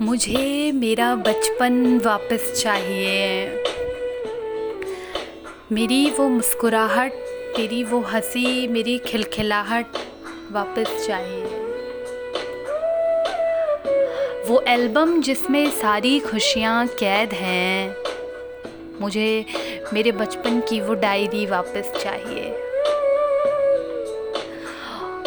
मुझे मेरा बचपन वापस चाहिए। मेरी वो मुस्कुराहट तेरी वो हँसी, मेरी खिलखिलाहट वापस चाहिए। वो एल्बम जिसमें सारी खुशियाँ कैद हैं, मुझे मेरे बचपन की वो डायरी वापस चाहिए।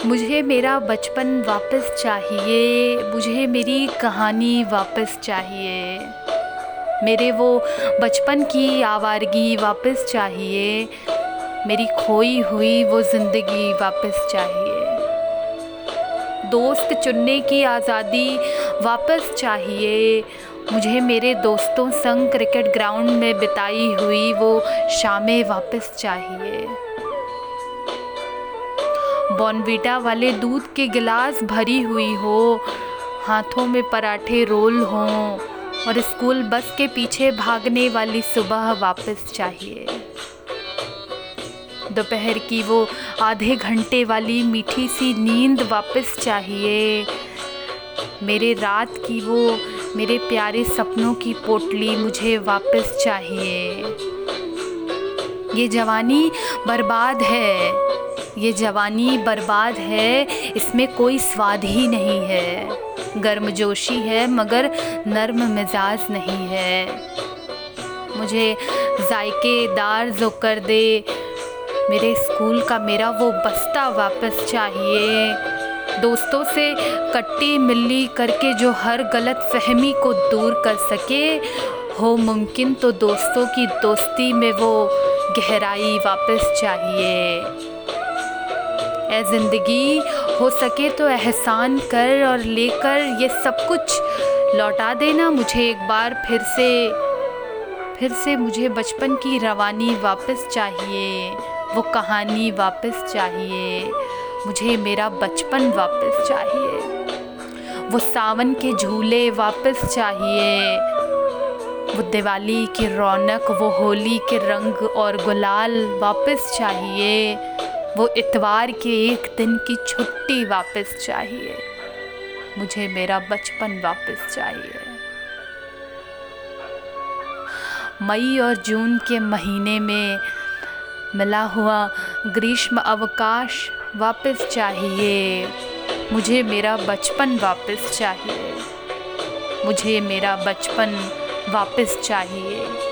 मुझे मेरा बचपन वापस चाहिए। मुझे मेरी कहानी वापस चाहिए। मेरे वो बचपन की आवारगी वापस चाहिए। मेरी खोई हुई वो ज़िंदगी वापस चाहिए। दोस्त चुनने की आज़ादी वापस चाहिए। मुझे मेरे दोस्तों संग क्रिकेट ग्राउंड में बिताई हुई वो शामें वापस चाहिए। बॉनवीटा वाले दूध के गिलास भरी हुई हो। हाथों में पराठे रोल हों और स्कूल बस के पीछे भागने वाली सुबह वापस चाहिए। दोपहर की वो आधे घंटे वाली मीठी सी नींद वापस चाहिए। मेरे रात की वो, मेरे प्यारे सपनों की पोटली मुझे वापस चाहिए। ये जवानी बर्बाद है। ये जवानी बर्बाद है, इसमें कोई स्वाद ही नहीं है। गर्मजोशी है, मगर नर्म मिजाज नहीं है। मुझे जायकेदार जो कर दे, मेरे स्कूल का मेरा वो बस्ता वापस चाहिए। दोस्तों से कट्टी मिल्ली करके जो हर गलत फहमी को दूर कर सके, हो मुमकिन तो दोस्तों की दोस्ती में वो गहराई वापस चाहिए। ए ज़िंदगी, हो सके तो एहसान कर और लेकर ये सब कुछ लौटा देना। मुझे एक बार फिर से फिर से मुझे बचपन की रवानी वापस चाहिए, वो कहानी वापस चाहिए। मुझे मेरा बचपन वापस चाहिए, वो सावन के झूले वापस चाहिए। वो दिवाली की रौनक, वो होली के रंग और गुलाल वापस चाहिए। वो इतवार के एक दिन की छुट्टी वापस चाहिए। मुझे मेरा बचपन वापस चाहिए। मई और जून के महीने में मिला हुआ ग्रीष्म अवकाश वापस चाहिए। मुझे मेरा बचपन वापस चाहिए। मुझे मेरा बचपन वापस चाहिए।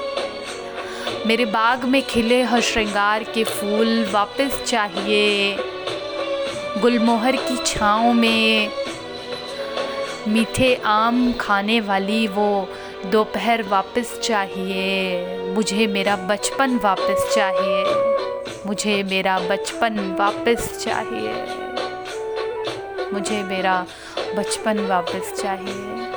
मेरे बाग में खिले हर श्रृंगार के फूल वापस चाहिए। गुलमोहर की छाँव में मीठे आम खाने वाली वो दोपहर वापस चाहिए। मुझे मेरा बचपन वापस चाहिए। मुझे मेरा बचपन वापस चाहिए। मुझे मेरा बचपन वापस चाहिए।